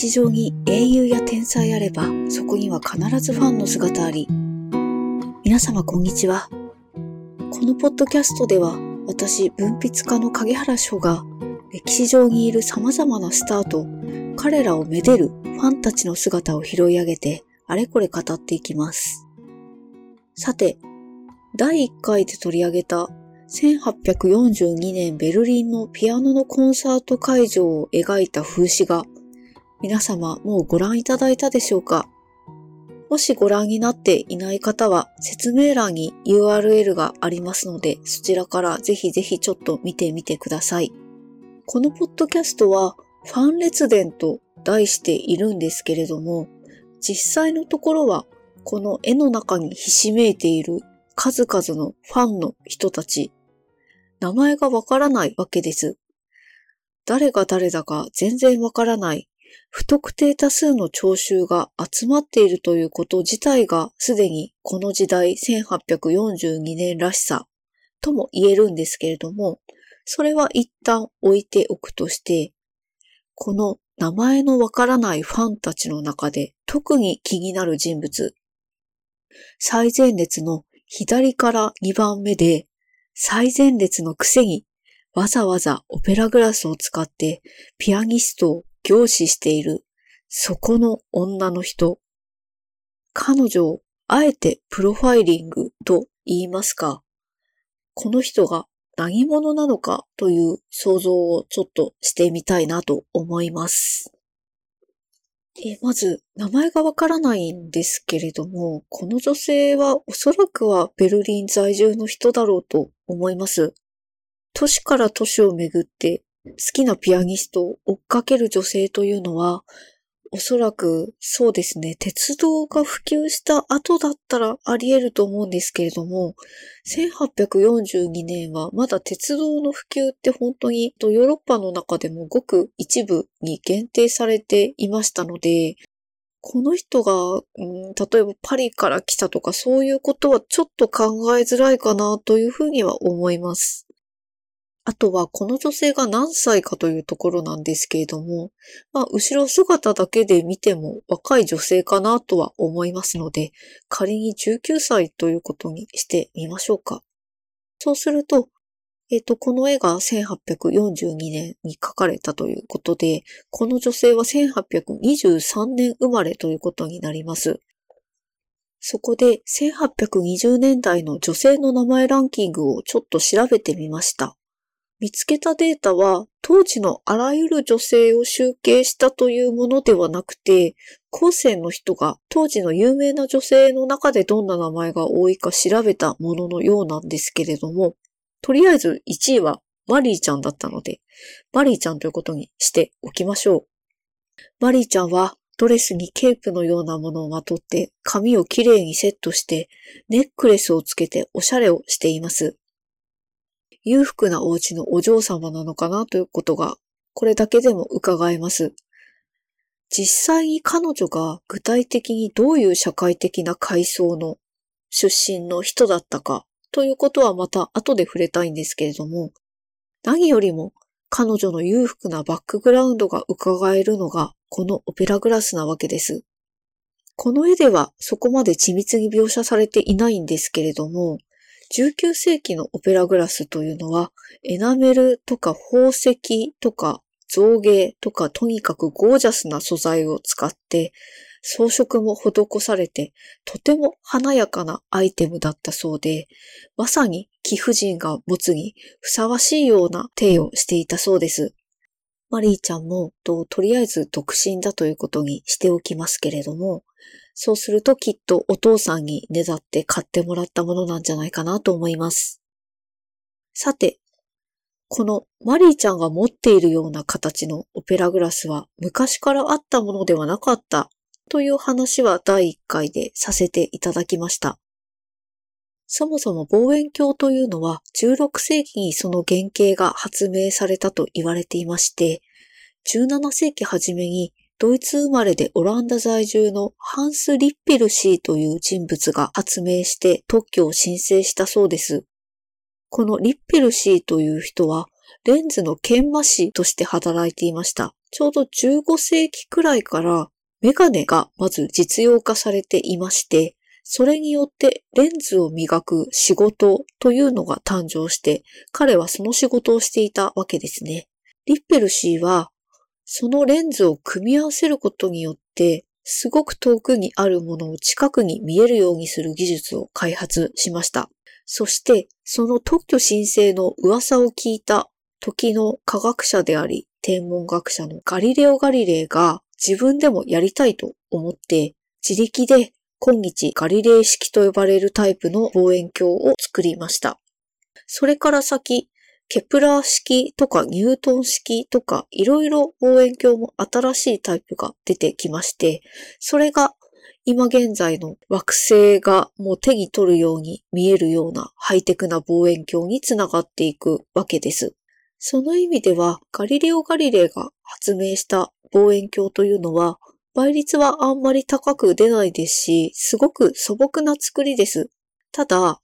史上に英雄や天才あれば、そこには必ずファンの姿あり。皆様こんにちは。このポッドキャストでは、私、文筆家の影原翔が、歴史上にいる様々なスターと、彼らをめでるファンたちの姿を拾い上げて、あれこれ語っていきます。さて、第1回で取り上げた1842年ベルリンのピアノのコンサート会場を描いた風刺画、皆様もうご覧いただいたでしょうか？もしご覧になっていない方は説明欄に URL がありますのでそちらからぜひぜひちょっと見てみてください。このポッドキャストはファン列伝と題しているんですけれども実際のところはこの絵の中にひしめいている数々のファンの人たち名前がわからないわけです。誰が誰だか全然わからない不特定多数の聴衆が集まっているということ自体がすでにこの時代1842年らしさとも言えるんですけれども、それは一旦置いておくとして、この名前のわからないファンたちの中で特に気になる人物、最前列の左から2番目で最前列のくせにわざわざオペラグラスを使ってピアニストを凝視しているそこの女の人。彼女をあえてプロファイリングと言いますか、この人が何者なのかという想像をちょっとしてみたいなと思います。えまず、名前がわからないんですけれども、この女性はおそらくはベルリン在住の人だろうと思います。都市から都市をめぐって好きなピアニストを追っかける女性というのは、おそらくそうですね、鉄道が普及した後だったらあり得ると思うんですけれども、1842年はまだ鉄道の普及って本当にヨーロッパの中でもごく一部に限定されていましたので、この人が、うん、例えばパリから来たとかそういうことはちょっと考えづらいかなというふうには思います。あとはこの女性が何歳かというところなんですけれども、まあ、後ろ姿だけで見ても若い女性かなとは思いますので、仮に19歳ということにしてみましょうか。そうすると、えっ、と、この絵が1842年に描かれたということで、この女性は1823年生まれということになります。そこで1820年代の女性の名前ランキングをちょっと調べてみました。見つけたデータは当時のあらゆる女性を集計したというものではなくて、後世の人が当時の有名な女性の中でどんな名前が多いか調べたもののようなんですけれども、とりあえず1位はマリーちゃんだったので、マリーちゃんということにしておきましょう。マリーちゃんはドレスにケープのようなものをまとって髪をきれいにセットしてネックレスをつけておしゃれをしています。裕福なお家のお嬢様なのかなということが、これだけでも伺えます。実際に彼女が具体的にどういう社会的な階層の出身の人だったかということはまた後で触れたいんですけれども、何よりも彼女の裕福なバックグラウンドが伺えるのがこのオペラグラスなわけです。この絵ではそこまで緻密に描写されていないんですけれども、19世紀のオペラグラスというのは、エナメルとか宝石とか造芸とかとにかくゴージャスな素材を使って装飾も施されてとても華やかなアイテムだったそうで、まさに貴婦人が持つにふさわしいような手をしていたそうです。マリーちゃんもとりあえず独身だということにしておきますけれども、そうするときっとお父さんにねだって買ってもらったものなんじゃないかなと思います。さて、このマリーちゃんが持っているような形のオペラグラスは昔からあったものではなかったという話は第1回でさせていただきました。そもそも望遠鏡というのは16世紀にその原型が発明されたと言われていまして、17世紀初めにドイツ生まれでオランダ在住のハンス・リッペルシーという人物が発明して特許を申請したそうです。このリッペルシーという人はレンズの研磨師として働いていました。ちょうど15世紀くらいからメガネがまず実用化されていまして、それによってレンズを磨く仕事というのが誕生して、彼はその仕事をしていたわけですね。リッペル氏は、そのレンズを組み合わせることによって、すごく遠くにあるものを近くに見えるようにする技術を開発しました。そして、その特許申請の噂を聞いた時の科学者であり、天文学者のガリレオ・ガリレイが自分でもやりたいと思って、自力で今日ガリレイ式と呼ばれるタイプの望遠鏡を作りました。それから先、ケプラー式とかニュートン式とかいろいろ望遠鏡も新しいタイプが出てきまして、それが今現在の惑星がもう手に取るように見えるようなハイテクな望遠鏡につながっていくわけです。その意味ではガリレオ・ガリレイが発明した望遠鏡というのは倍率はあんまり高く出ないですし、すごく素朴な作りです。ただ、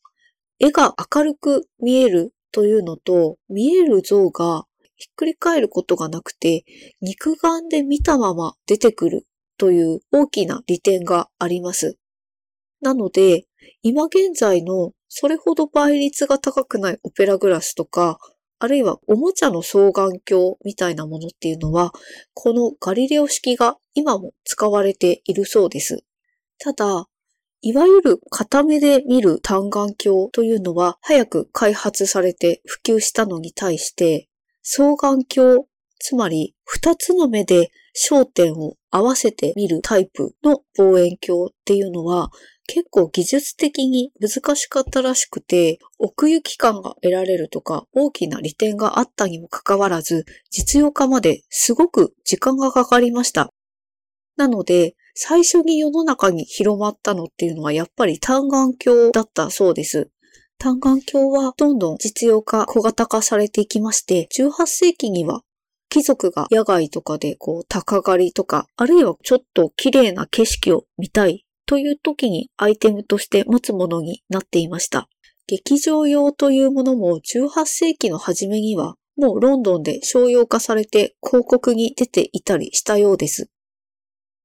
絵が明るく見えるというのと、見える像がひっくり返ることがなくて、肉眼で見たまま出てくるという大きな利点があります。なので、今現在のそれほど倍率が高くないオペラグラスとか、あるいはおもちゃの双眼鏡みたいなものっていうのは、このガリレオ式が今も使われているそうです。ただ、いわゆる片目で見る単眼鏡というのは早く開発されて普及したのに対して、双眼鏡、つまり二つの目で焦点を合わせて見るタイプの望遠鏡っていうのは結構技術的に難しかったらしくて、奥行き感が得られるとか大きな利点があったにもかかわらず、実用化まですごく時間がかかりました。なので、最初に世の中に広まったのっていうのはやっぱり単眼鏡だったそうです。単眼鏡はどんどん実用化、小型化されていきまして、18世紀には貴族が野外とかでこう高狩りとか、あるいはちょっと綺麗な景色を見たいという時にアイテムとして持つものになっていました。劇場用というものも18世紀の初めにはもうロンドンで商用化されて広告に出ていたりしたようです。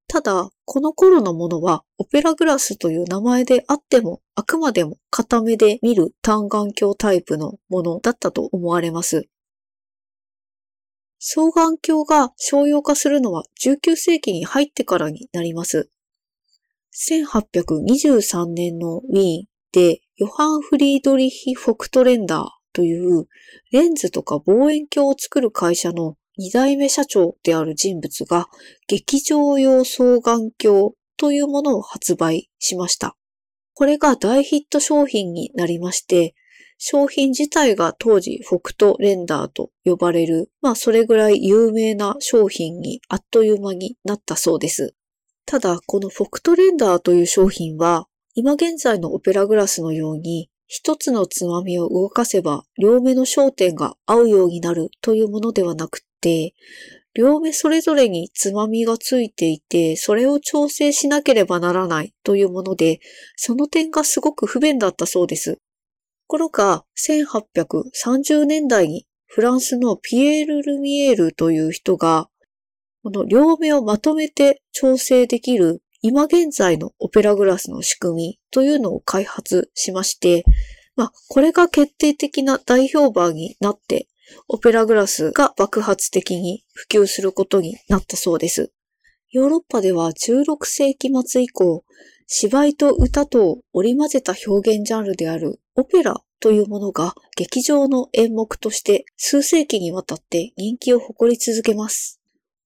ただ、この頃のものはオペラグラスという名前であってもあくまでも片目で見る単眼鏡タイプのものだったと思われます。双眼鏡が商用化するのは19世紀に入ってからになります。1823年のウィーンでヨハン・フリードリヒ・フォクトレンダーというレンズとか望遠鏡を作る会社の二代目社長である人物が劇場用双眼鏡というものを発売しました。これが大ヒット商品になりまして、商品自体が当時フォクトレンダーと呼ばれる、まあそれぐらい有名な商品にあっという間になったそうです。ただ、このフォクトレンダーという商品は、今現在のオペラグラスのように、一つのつまみを動かせば、両目の焦点が合うようになるというものではなくて、両目それぞれにつまみがついていて、それを調整しなければならないというもので、その点がすごく不便だったそうです。ところが、1830年代にフランスのピエール・ルミエールという人が、この両目をまとめて調整できる今現在のオペラグラスの仕組みというのを開発しまして、まあ、これが決定的な大評判になって、オペラグラスが爆発的に普及することになったそうです。ヨーロッパでは16世紀末以降、芝居と歌とを織り交ぜた表現ジャンルであるオペラというものが劇場の演目として数世紀にわたって人気を誇り続けます。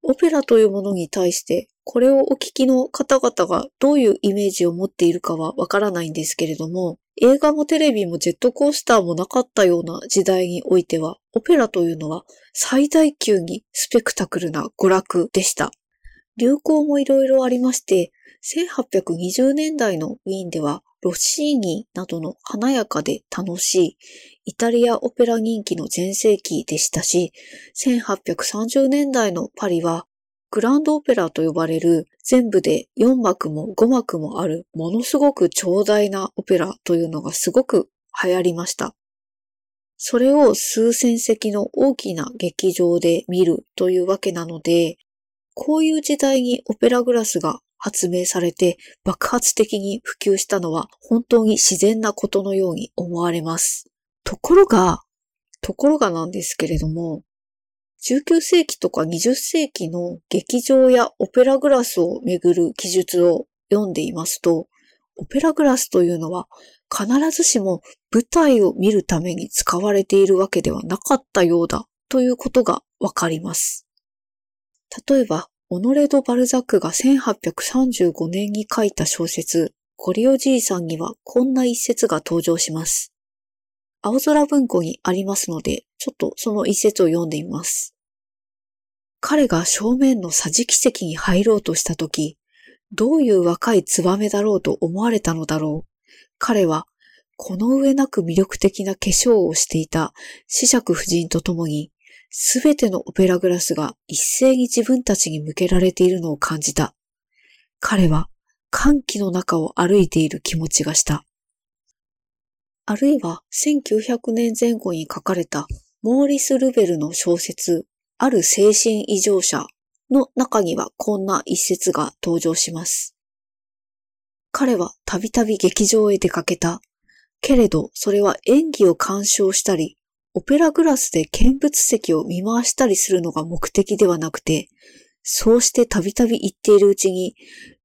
オペラというものに対して、これをお聞きの方々がどういうイメージを持っているかはわからないんですけれども、映画もテレビもジェットコースターもなかったような時代においては、オペラというのは最大級にスペクタクルな娯楽でした。流行もいろいろありまして、1820年代のウィーンではロッシーニなどの華やかで楽しいイタリアオペラ人気の全盛期でしたし、1830年代のパリはグランドオペラと呼ばれる全部で4幕も5幕もあるものすごく長大なオペラというのがすごく流行りました。それを数千席の大きな劇場で見るというわけなので、こういう時代にオペラグラスが発明されて爆発的に普及したのは本当に自然なことのように思われます。ところが、ところがなんですけれども、19世紀とか20世紀の劇場やオペラグラスをめぐる記述を読んでいますと、オペラグラスというのは必ずしも舞台を見るために使われているわけではなかったようだということがわかります。例えば、オノレド・バルザックが1835年に書いた小説、ゴリオじいさんにはこんな一節が登場します。青空文庫にありますので、ちょっとその一節を読んでみます。彼が正面の桟敷席に入ろうとしたとき、どういう若いツバメだろうと思われたのだろう。彼は、この上なく魅力的な化粧をしていた死尺夫人と共に、すべてのオペラグラスが一斉に自分たちに向けられているのを感じた。彼は歓喜の中を歩いている気持ちがした。あるいは1900年前後に書かれたモーリス・ルベルの小説、ある精神異常者の中にはこんな一節が登場します。彼はたびたび劇場へ出かけた。けれど、それは演技を鑑賞したり、オペラグラスで見物席を見回したりするのが目的ではなくて、そうしてたびたび行っているうちに、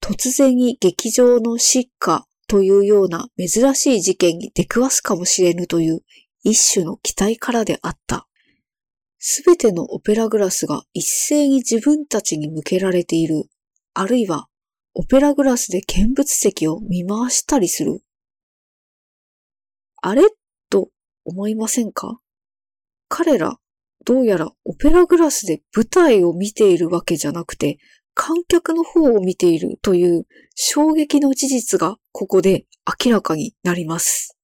突然に劇場の失火というような珍しい事件に出くわすかもしれぬという一種の期待からであった。すべてのオペラグラスが一斉に自分たちに向けられている、あるいはオペラグラスで見物席を見回したりする。あれ？と思いませんか？彼ら、どうやらオペラグラスで舞台を見ているわけじゃなくて、観客の方を見ているという衝撃の事実がここで明らかになります。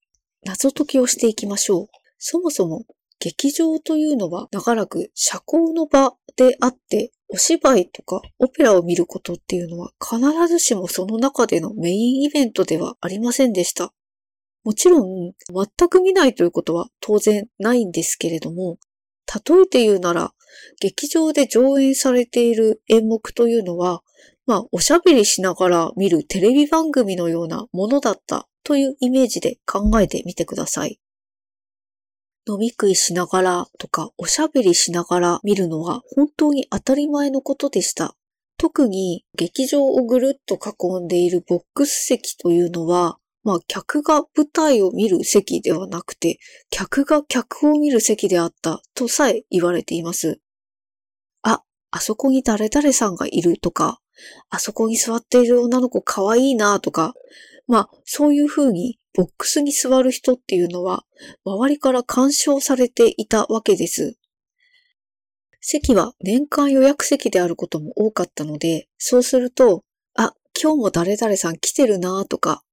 謎解きをしていきましょう。そもそも劇場というのは長らく社交の場であって、お芝居とかオペラを見ることっていうのは必ずしもその中でのメインイベントではありませんでした。もちろん、全く見ないということは当然ないんですけれども、例えて言うなら、劇場で上演されている演目というのは、まあ、おしゃべりしながら見るテレビ番組のようなものだったというイメージで考えてみてください。飲み食いしながらとかおしゃべりしながら見るのは本当に当たり前のことでした。特に劇場をぐるっと囲んでいるボックス席というのは、まあ客が舞台を見る席ではなくて、客が客を見る席であったとさえ言われています。あ、あそこに誰々さんがいるとか、あそこに座っている女の子可愛いなとか、まあそういうふうにボックスに座る人っていうのは、周りから干渉されていたわけです。席は年間予約席であることも多かったので、そうすると、あ、今日も誰々さん来てるなとか、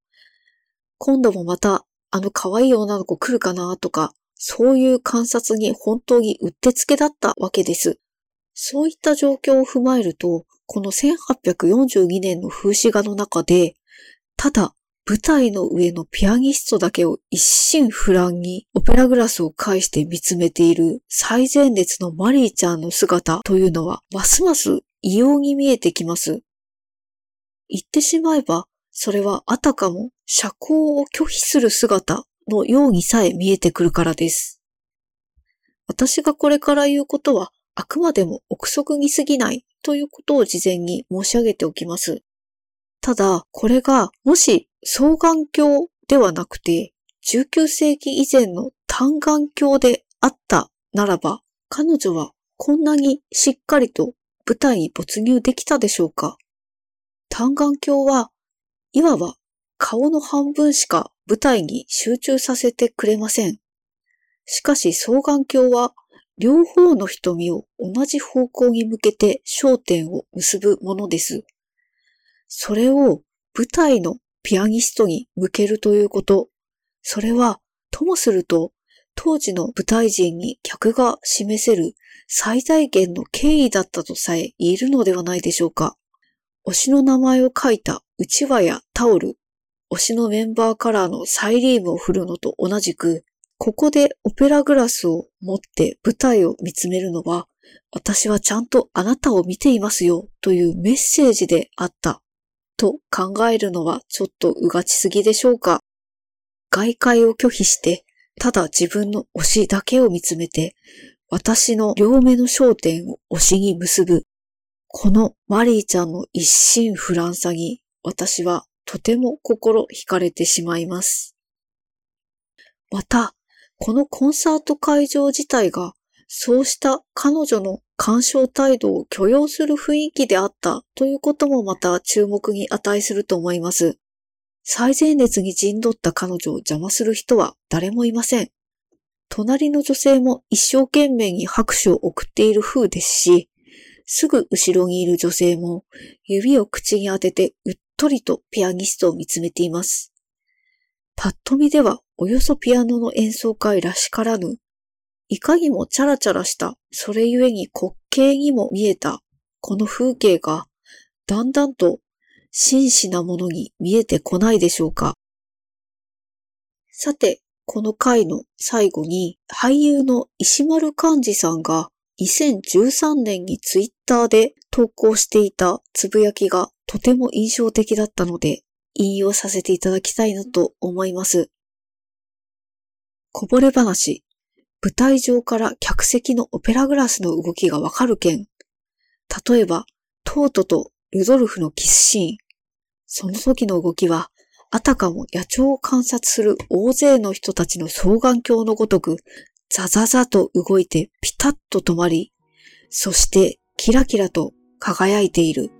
今度もまたあの可愛い女の子来るかなとか、そういう観察に本当にうってつけだったわけです。そういった状況を踏まえると、この1842年の風刺画の中で、ただ舞台の上のピアニストだけを一心不乱にオペラグラスを介して見つめている最前列のマリーちゃんの姿というのはますます異様に見えてきます。言ってしまえば、それはあたかも社交を拒否する姿のようにさえ見えてくるからです。私がこれから言うことはあくまでも憶測に過ぎないということを事前に申し上げておきます。ただ、これがもし双眼鏡ではなくて、19世紀以前の単眼鏡であったならば、彼女はこんなにしっかりと舞台に没入できたでしょうか単眼鏡は、いわば顔の半分しか舞台に集中させてくれません。しかし双眼鏡は両方の瞳を同じ方向に向けて焦点を結ぶものです。それを舞台のピアニストに向けるということ。それは、ともすると、当時の舞台人に客が示せる最大限の敬意だったとさえ言えるのではないでしょうか。推しの名前を書いたうちわやタオル、推しのメンバーカラーのサイリームを振るのと同じく、ここでオペラグラスを持って舞台を見つめるのは、私はちゃんとあなたを見ていますよというメッセージであったと考えるのはちょっとうがちすぎでしょうか。外界を拒否して、ただ自分の推しだけを見つめて、私の両目の焦点を推しに結ぶ。このマリーちゃんの一心不乱さに私はとても心惹かれてしまいます。また、このコンサート会場自体が、そうした彼女の干渉態度を許容する雰囲気であったということもまた注目に値すると思います。最前列に陣取った彼女を邪魔する人は誰もいません。隣の女性も一生懸命に拍手を送っている風ですし、すぐ後ろにいる女性も指を口に当ててうっとりとピアニストを見つめています。パッと見ではおよそピアノの演奏会らしからぬ、いかにもチャラチャラした、それゆえに滑稽にも見えた、この風景が、だんだんと真摯なものに見えてこないでしょうか。さて、この回の最後に俳優の石丸幹二さんが2013年にツイッターで投稿していたつぶやきがとても印象的だったので引用させていただきたいなと思います。こぼれ話。舞台上から客席のオペラグラスの動きがわかる件。例えば、トートとルドルフのキスシーン。その時の動きは、あたかも野鳥を観察する大勢の人たちの双眼鏡のごとく、ザザザと動いてピタッと止まり、そしてキラキラと輝いている。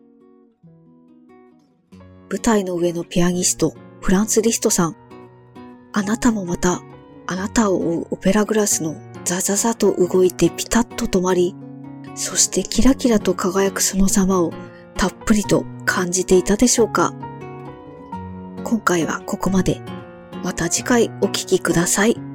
舞台の上のピアニスト、フランス・リストさん。あなたもまたあなたを追うオペラグラスのザザザと動いてピタッと止まり、そしてキラキラと輝くその様をたっぷりと感じていたでしょうか今回はここまで。また次回お聴きください。